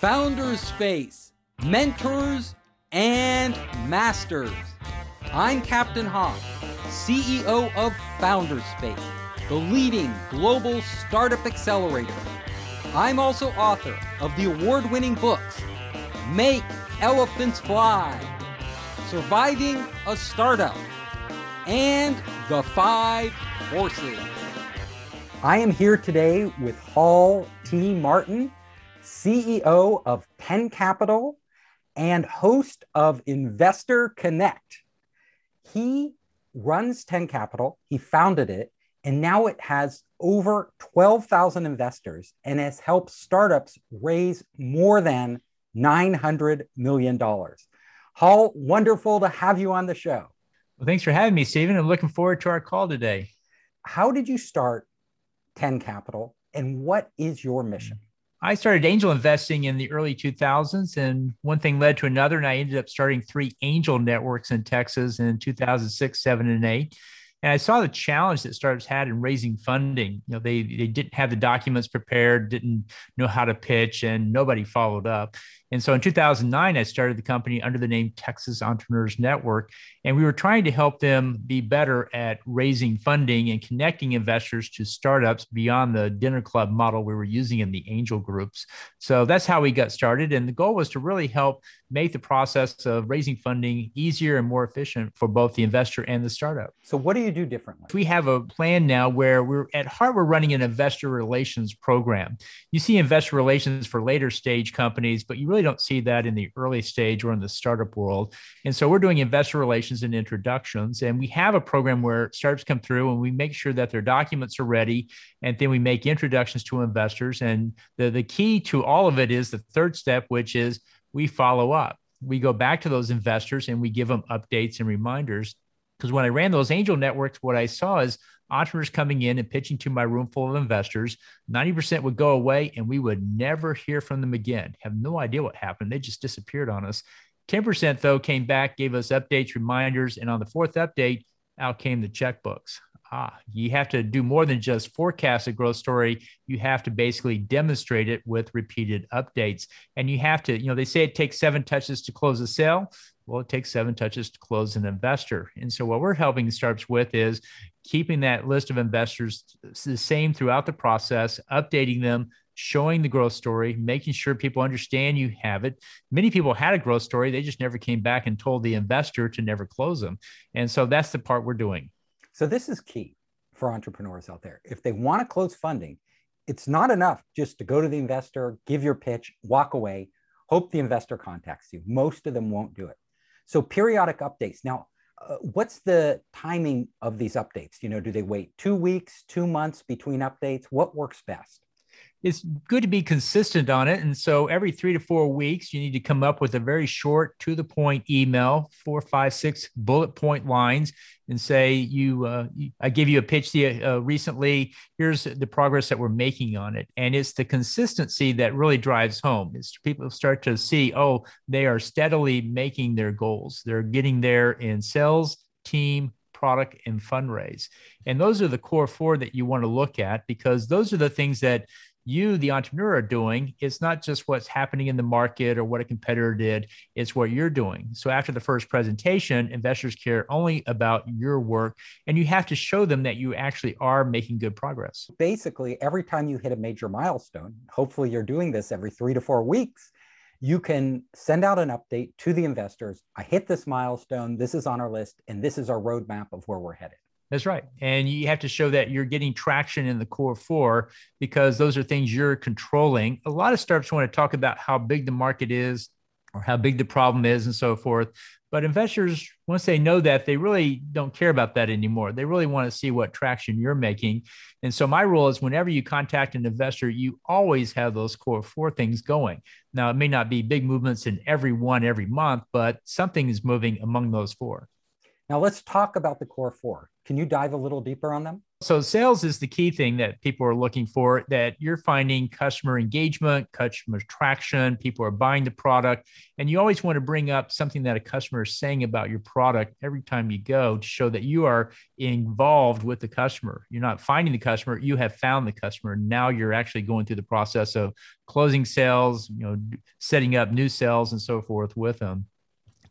Founders Space, Mentors and Masters. I'm Captain Hoff, CEO of Founders Space, the leading global startup accelerator. I'm also author of the award winning books Make Elephants Fly, Surviving a Startup, and The Five Forces. I am here today with Hall T. Martin, CEO of Ten Capital and host of Investor Connect. He runs Ten Capital, he founded it, and now it has over 12,000 investors and has helped startups raise more than $900 million. Hall, wonderful to have you on the show. Well, thanks for having me, Stephen. I'm looking forward to our call today. How did you start 10 Capital and what is your mission? I started angel investing in the early 2000s, and one thing led to another. And I ended up starting three angel networks in Texas in 2006, 7, and 8. And I saw the challenge that startups had in raising funding. You know, they they didn't have the documents prepared, didn't know how to pitch, and nobody followed up. And so in 2009, I started the company under the name Texas Entrepreneurs Network. And we were trying to help them be better at raising funding and connecting investors to startups beyond the dinner club model we were using in the angel groups. So that's how we got started. And the goal was to really help make the process of raising funding easier and more efficient for both the investor and the startup. So, what do you do differently? We have a plan now where we're at heart, we're running an investor relations program. You see investor relations for later stage companies, but you really don't see that in the early stage or in the startup world. And so we're doing investor relations and introductions. And we have a program where startups come through and we make sure that their documents are ready. And then we make introductions to investors. And the, the key to all of it is the third step, which is we follow up. We go back to those investors and we give them updates and reminders. Because when I ran those angel networks, what I saw is entrepreneurs coming in and pitching to my room full of investors. 90% would go away and we would never hear from them again. Have no idea what happened. They just disappeared on us. 10% though came back, gave us updates, reminders, and on the fourth update, out came the checkbooks. Ah, you have to do more than just forecast a growth story. You have to basically demonstrate it with repeated updates. And you have to, you know, they say it takes seven touches to close a sale. Well, it takes seven touches to close an investor. And so, what we're helping startups with is keeping that list of investors the same throughout the process, updating them, showing the growth story, making sure people understand you have it. Many people had a growth story, they just never came back and told the investor to never close them. And so that's the part we're doing. So this is key for entrepreneurs out there. If they want to close funding, it's not enough just to go to the investor, give your pitch, walk away, hope the investor contacts you. Most of them won't do it. So periodic updates. Now, uh, what's the timing of these updates? You know, do they wait two weeks, two months between updates? What works best? It's good to be consistent on it. And so every three to four weeks, you need to come up with a very short, to the point email, four, five, six bullet point lines, and say, "You, uh, I gave you a pitch the, uh, recently. Here's the progress that we're making on it." And it's the consistency that really drives home. It's people start to see, oh, they are steadily making their goals. They're getting there in sales, team, product, and fundraise. And those are the core four that you want to look at because those are the things that you, the entrepreneur, are doing. It's not just what's happening in the market or what a competitor did, it's what you're doing. So after the first presentation, investors care only about your work, and you have to show them that you actually are making good progress. Basically, every time you hit a major milestone, hopefully you're doing this every three to four weeks. You can send out an update to the investors. I hit this milestone. This is on our list, and this is our roadmap of where we're headed. That's right. And you have to show that you're getting traction in the core four because those are things you're controlling. A lot of startups want to talk about how big the market is or how big the problem is and so forth. But investors, once they know that, they really don't care about that anymore. They really want to see what traction you're making. And so, my rule is whenever you contact an investor, you always have those core four things going. Now, it may not be big movements in every one every month, but something is moving among those four. Now, let's talk about the core four Can you dive a little deeper on them? So, sales is the key thing that people are looking for, that you're finding customer engagement, customer traction, people are buying the product. And you always want to bring up something that a customer is saying about your product every time you go to show that you are involved with the customer. You're not finding the customer, you have found the customer. Now you're actually going through the process of closing sales, you know, setting up new sales and so forth with them.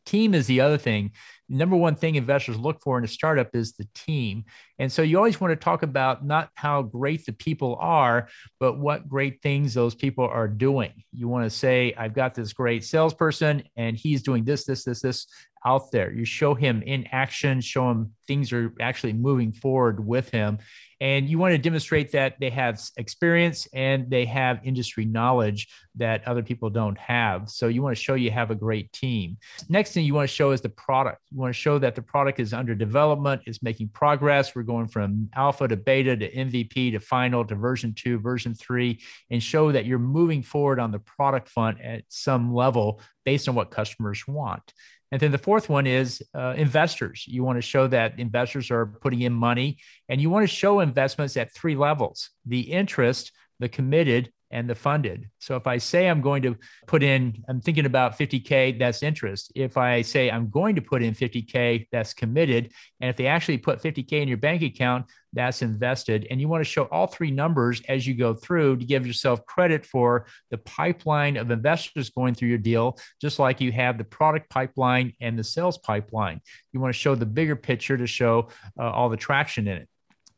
Team is the other thing number one thing investors look for in a startup is the team. And so you always want to talk about not how great the people are, but what great things those people are doing. You want to say, I've got this great salesperson and he's doing this, this, this, this out there. You show him in action, show him things are actually moving forward with him. And you want to demonstrate that they have experience and they have industry knowledge that other people don't have. So you want to show you have a great team. Next thing you want to show is the product. You want to show that the product is under development, is making progress. We're going from alpha to beta to MVP to final to version two, version three, and show that you're moving forward on the product front at some level based on what customers want. And then the fourth one is uh, investors. You want to show that investors are putting in money, and you want to show investments at three levels the interest, the committed, and the funded. So if I say I'm going to put in, I'm thinking about 50K, that's interest. If I say I'm going to put in 50K, that's committed. And if they actually put 50K in your bank account, that's invested. And you want to show all three numbers as you go through to give yourself credit for the pipeline of investors going through your deal, just like you have the product pipeline and the sales pipeline. You want to show the bigger picture to show uh, all the traction in it.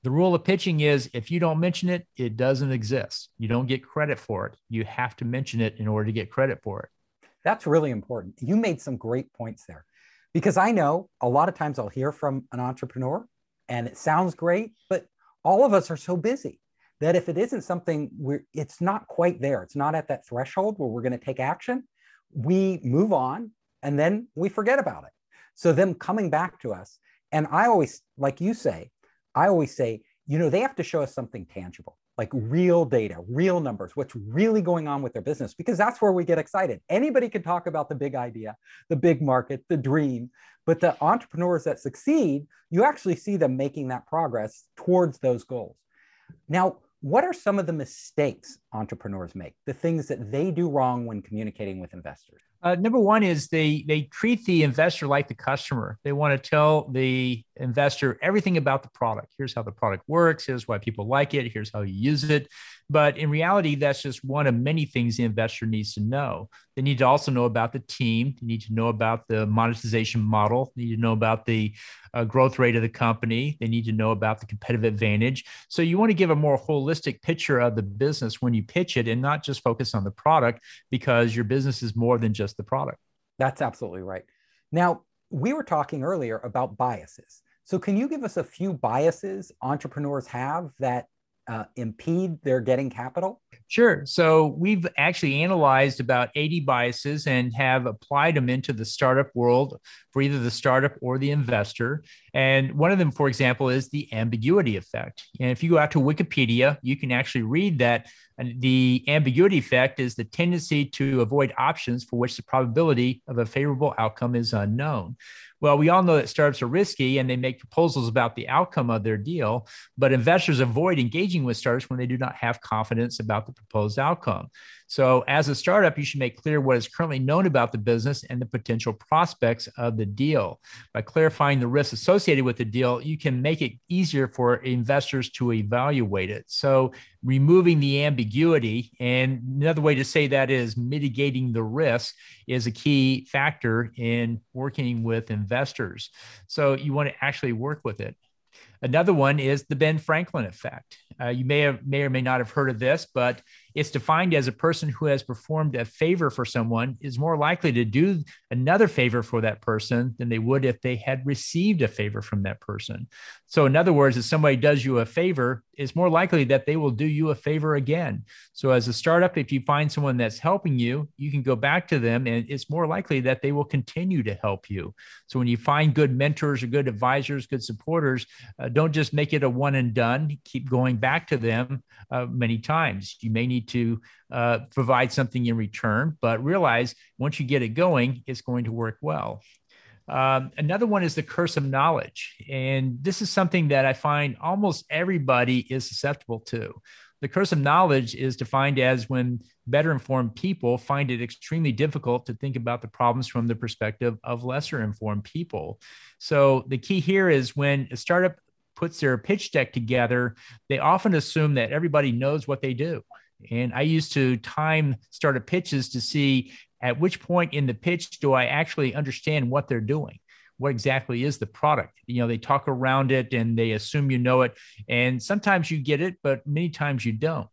The rule of pitching is if you don't mention it, it doesn't exist. You don't get credit for it. You have to mention it in order to get credit for it. That's really important. You made some great points there because I know a lot of times I'll hear from an entrepreneur and it sounds great, but all of us are so busy that if it isn't something where it's not quite there, it's not at that threshold where we're going to take action, we move on and then we forget about it. So them coming back to us, and I always, like you say, I always say, you know, they have to show us something tangible, like real data, real numbers, what's really going on with their business, because that's where we get excited. Anybody can talk about the big idea, the big market, the dream, but the entrepreneurs that succeed, you actually see them making that progress towards those goals. Now, what are some of the mistakes entrepreneurs make, the things that they do wrong when communicating with investors? Uh, number one is they they treat the investor like the customer. They want to tell the investor everything about the product. Here's how the product works. Here's why people like it. Here's how you use it. But in reality, that's just one of many things the investor needs to know. They need to also know about the team. They need to know about the monetization model. They need to know about the uh, growth rate of the company. They need to know about the competitive advantage. So you want to give a more holistic picture of the business when you pitch it and not just focus on the product because your business is more than just the product. That's absolutely right. Now, we were talking earlier about biases. So, can you give us a few biases entrepreneurs have that uh, impede their getting capital? Sure. So we've actually analyzed about 80 biases and have applied them into the startup world for either the startup or the investor. And one of them, for example, is the ambiguity effect. And if you go out to Wikipedia, you can actually read that the ambiguity effect is the tendency to avoid options for which the probability of a favorable outcome is unknown. Well, we all know that startups are risky and they make proposals about the outcome of their deal, but investors avoid engaging with startups when they do not have confidence about the proposed outcome. So, as a startup, you should make clear what is currently known about the business and the potential prospects of the deal. By clarifying the risks associated with the deal, you can make it easier for investors to evaluate it. So, removing the ambiguity, and another way to say that is mitigating the risk, is a key factor in working with investors. So, you want to actually work with it. Another one is the Ben Franklin effect. Uh, you may have may or may not have heard of this, but it's defined as a person who has performed a favor for someone is more likely to do another favor for that person than they would if they had received a favor from that person. So, in other words, if somebody does you a favor, it's more likely that they will do you a favor again. So, as a startup, if you find someone that's helping you, you can go back to them and it's more likely that they will continue to help you. So, when you find good mentors or good advisors, good supporters, uh, don't just make it a one and done. Keep going back to them uh, many times. You may need to uh, provide something in return, but realize once you get it going, it's going to work well. Um, another one is the curse of knowledge. And this is something that I find almost everybody is susceptible to. The curse of knowledge is defined as when better informed people find it extremely difficult to think about the problems from the perspective of lesser informed people. So the key here is when a startup puts their pitch deck together, they often assume that everybody knows what they do. And I used to time startup pitches to see at which point in the pitch do I actually understand what they're doing? What exactly is the product? You know, they talk around it and they assume you know it. And sometimes you get it, but many times you don't.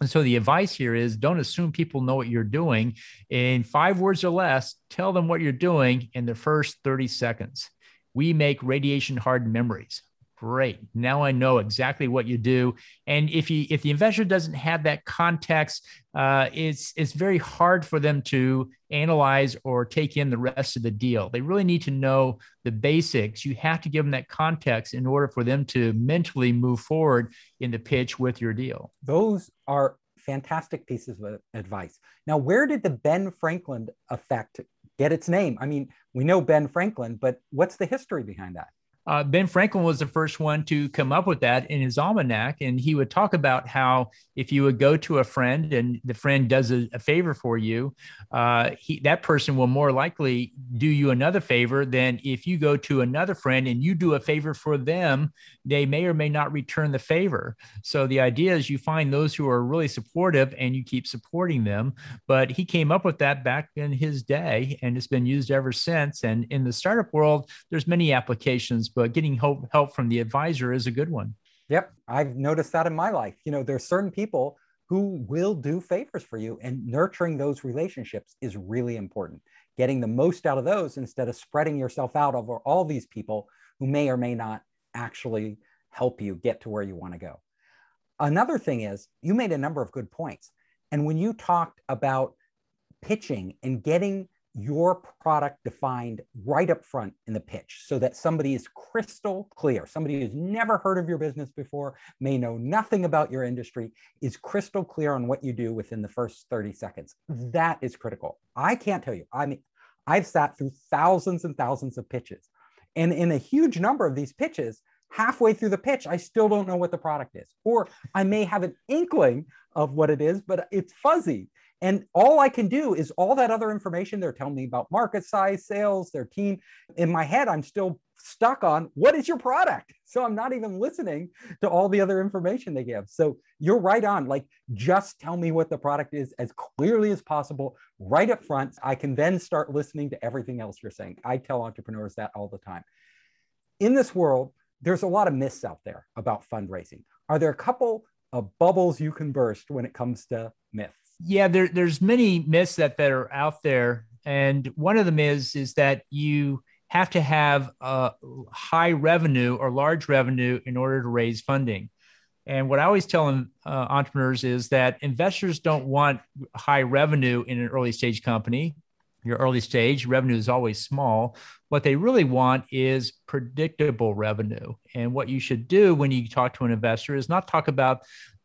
And so the advice here is don't assume people know what you're doing. In five words or less, tell them what you're doing in the first 30 seconds. We make radiation hardened memories great. Now i know exactly what you do. And if you if the investor doesn't have that context uh, it's it's very hard for them to analyze or take in the rest of the deal. They really need to know the basics. You have to give them that context in order for them to mentally move forward in the pitch with your deal. Those are fantastic pieces of advice. Now where did the ben franklin effect get its name? I mean we know ben franklin but what's the history behind that uh, ben Franklin was the first one to come up with that in his almanac. And he would talk about how if you would go to a friend and the friend does a, a favor for you, uh, he, that person will more likely do you another favor than if you go to another friend and you do a favor for them, they may or may not return the favor. So the idea is you find those who are really supportive and you keep supporting them. But he came up with that back in his day and it's been used ever since. And in the startup world, there's many applications but getting help, help from the advisor is a good one. Yep. I've noticed that in my life. You know, there's certain people who will do favors for you and nurturing those relationships is really important. Getting the most out of those instead of spreading yourself out over all these people who may or may not actually help you get to where you want to go. Another thing is you made a number of good points. And when you talked about pitching and getting your product defined right up front in the pitch so that somebody is crystal clear. Somebody who's never heard of your business before, may know nothing about your industry, is crystal clear on what you do within the first 30 seconds. That is critical. I can't tell you. I mean, I've sat through thousands and thousands of pitches. And in a huge number of these pitches, halfway through the pitch, I still don't know what the product is. Or I may have an inkling of what it is, but it's fuzzy. And all I can do is all that other information they're telling me about market size, sales, their team. In my head, I'm still stuck on what is your product? So I'm not even listening to all the other information they give. So you're right on. Like, just tell me what the product is as clearly as possible right up front. I can then start listening to everything else you're saying. I tell entrepreneurs that all the time. In this world, there's a lot of myths out there about fundraising. Are there a couple of bubbles you can burst when it comes to myths? Yeah, there, there's many myths that, that are out there. And one of them is, is that you have to have a high revenue or large revenue in order to raise funding. And what I always tell uh, entrepreneurs is that investors don't want high revenue in an early stage company. Your early stage revenue is always small. What they really want is predictable revenue. And what you should do when you talk to an investor is not talk about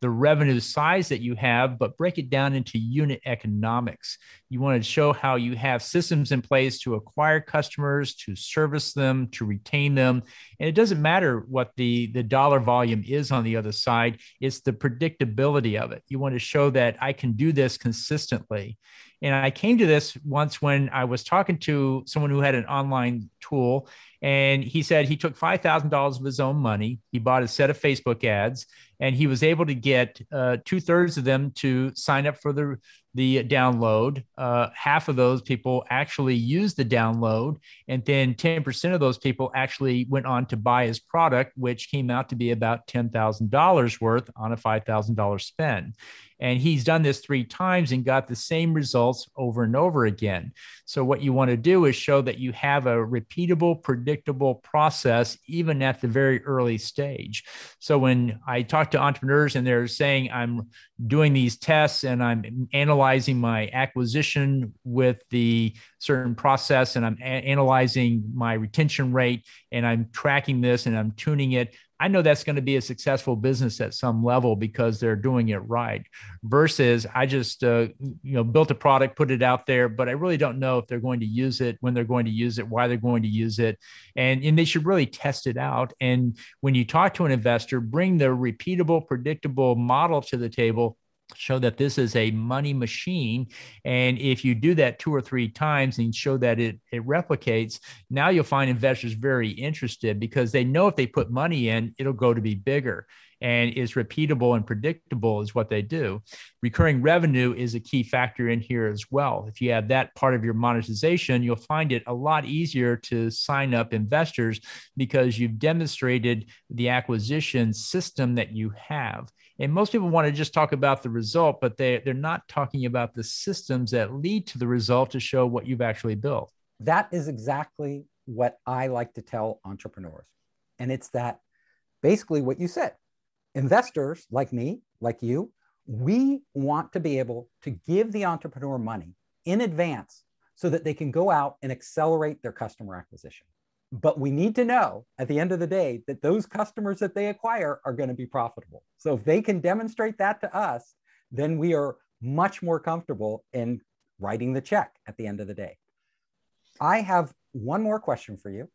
the revenue size that you have, but break it down into unit economics. You want to show how you have systems in place to acquire customers, to service them, to retain them. And it doesn't matter what the, the dollar volume is on the other side, it's the predictability of it. You want to show that I can do this consistently. And I came to this once when I was talking to someone who had an online tool and he said he took $5,000 of his own money. He bought a set of Facebook ads and he was able to get uh, two thirds of them to sign up for the the download. Uh, half of those people actually used the download, and then 10% of those people actually went on to buy his product, which came out to be about $10,000 worth on a $5,000 spend. And he's done this three times and got the same results over and over again. So, what you want to do is show that you have a repeatable, predictable process, even at the very early stage. So, when I talk to entrepreneurs and they're saying, I'm doing these tests and I'm analyzing my acquisition with the certain process and I'm a- analyzing my retention rate and I'm tracking this and I'm tuning it. I know that's going to be a successful business at some level because they're doing it right. Versus, I just uh, you know built a product, put it out there, but I really don't know if they're going to use it, when they're going to use it, why they're going to use it, and and they should really test it out. And when you talk to an investor, bring the repeatable, predictable model to the table show that this is a money machine. And if you do that two or three times and show that it, it replicates now you'll find investors very interested because they know if they put money in it'll go to be bigger. And is repeatable and predictable is what they do. Recurring revenue is a key factor in here as well. If you have that part of your monetization you'll find it a lot easier to sign up investors because you've demonstrated the acquisition system that you have and most people want to just talk about the result, but they, they're not talking about the systems that lead to the result to show what you've actually built. That is exactly what I like to tell entrepreneurs. And it's that basically what you said investors like me, like you, we want to be able to give the entrepreneur money in advance so that they can go out and accelerate their customer acquisition. But we need to know at the end of the day that those customers that they acquire are going to be profitable. So if they can demonstrate that to us, then we are much more comfortable in writing the check at the end of the day. I have one more question for you,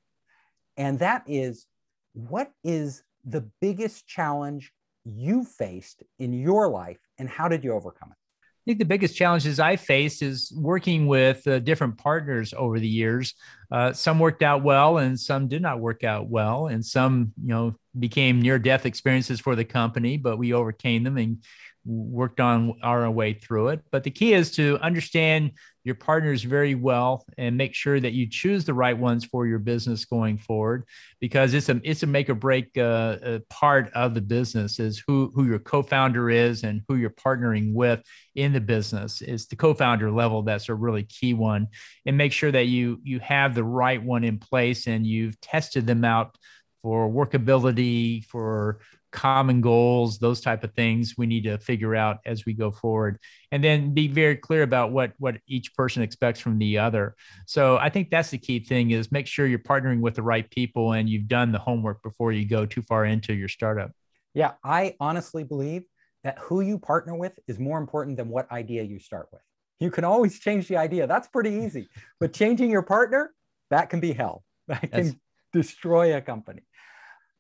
and that is what is the biggest challenge you faced in your life, and how did you overcome it? I think the biggest challenges I faced is working with uh, different partners over the years. Uh, some worked out well, and some did not work out well, and some, you know, became near-death experiences for the company. But we overcame them and worked on our way through it. But the key is to understand your partners very well and make sure that you choose the right ones for your business going forward because it's a it's a make or break uh, uh, part of the business is who who your co-founder is and who you're partnering with in the business is the co-founder level that's a really key one and make sure that you you have the right one in place and you've tested them out for workability for common goals those type of things we need to figure out as we go forward. And then be very clear about what what each person expects from the other. So i think that's the key thing is make sure you're partnering with the right people and you've done the homework before you go too far into your startup. Yeah i honestly believe that who you partner with is more important than what idea you start with. You can always change the idea. That's pretty easy. But changing your partner that can be hell. That can that's... destroy a company.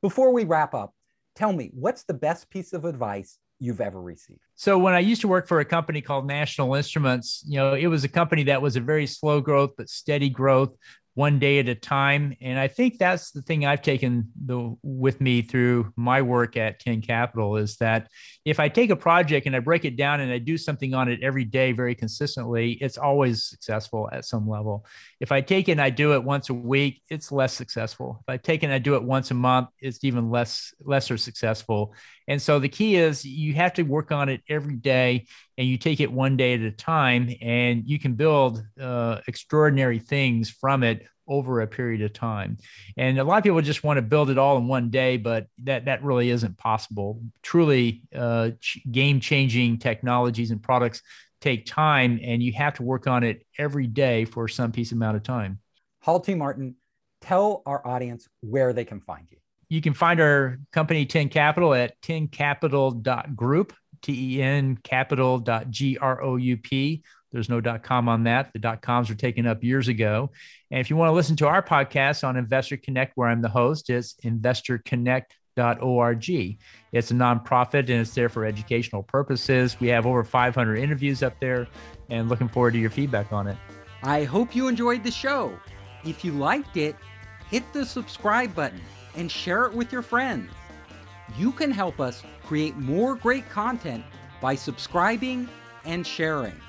Before we wrap up Tell me, what's the best piece of advice you've ever received? So when I used to work for a company called National Instruments, you know, it was a company that was a very slow growth but steady growth one day at a time. And I think that's the thing I've taken the, with me through my work at 10 Capital is that if I take a project and I break it down and I do something on it every day very consistently, it's always successful at some level. If I take it and I do it once a week, it's less successful. If I take it and I do it once a month, it's even less lesser successful. And so the key is you have to work on it every day and you take it one day at a time and you can build uh, extraordinary things from it over a period of time. And a lot of people just want to build it all in one day, but that that really isn't possible. Truly, uh, ch- game-changing technologies and products take time, and you have to work on it every day for some piece amount of time. Hall T. Martin, tell our audience where they can find you. You can find our company 10 Capital at 10capital.group, T E N capital.group there's no .com on that. The .coms were taken up years ago. And if you want to listen to our podcast on Investor Connect, where I'm the host, it's investorconnect.org. It's a nonprofit and it's there for educational purposes. We have over 500 interviews up there and looking forward to your feedback on it. I hope you enjoyed the show. If you liked it, hit the subscribe button and share it with your friends. You can help us create more great content by subscribing and sharing.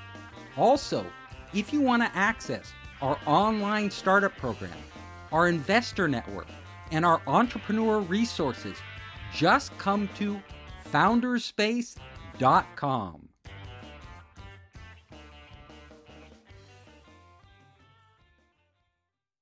Also, if you want to access our online startup program, our investor network, and our entrepreneur resources, just come to founderspace.com.